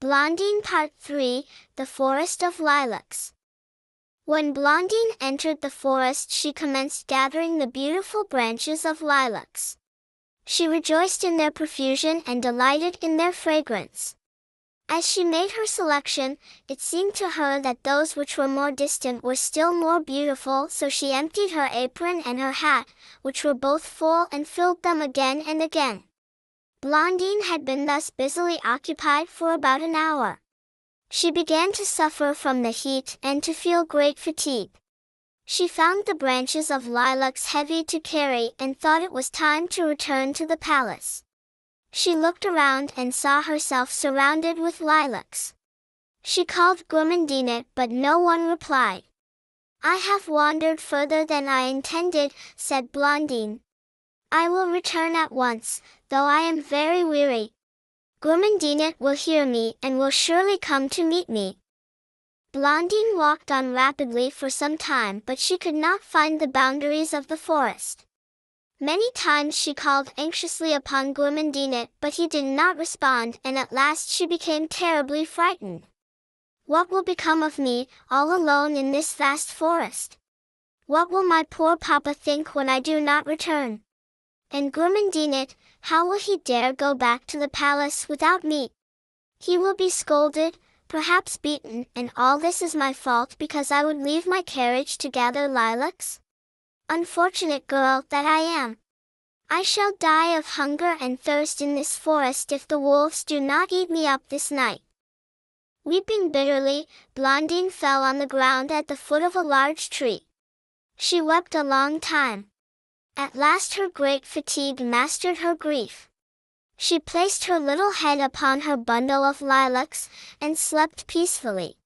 Blondine Part 3 The Forest of Lilacs. When Blondine entered the forest, she commenced gathering the beautiful branches of lilacs. She rejoiced in their profusion and delighted in their fragrance. As she made her selection, it seemed to her that those which were more distant were still more beautiful, so she emptied her apron and her hat, which were both full, and filled them again and again. Blondine had been thus busily occupied for about an hour. She began to suffer from the heat and to feel great fatigue. She found the branches of lilacs heavy to carry and thought it was time to return to the palace. She looked around and saw herself surrounded with lilacs. She called Gourmandinet but no one replied. I have wandered further than I intended, said Blondine. I will return at once, though I am very weary. Gourmandinet will hear me and will surely come to meet me. Blondine walked on rapidly for some time but she could not find the boundaries of the forest. Many times she called anxiously upon Gourmandinet but he did not respond and at last she became terribly frightened. What will become of me, all alone in this vast forest? What will my poor papa think when I do not return? And Gourmandinet, how will he dare go back to the palace without me? He will be scolded, perhaps beaten, and all this is my fault because I would leave my carriage to gather lilacs? Unfortunate girl that I am! I shall die of hunger and thirst in this forest if the wolves do not eat me up this night. Weeping bitterly, Blondine fell on the ground at the foot of a large tree. She wept a long time. At last her great fatigue mastered her grief. She placed her little head upon her bundle of lilacs, and slept peacefully.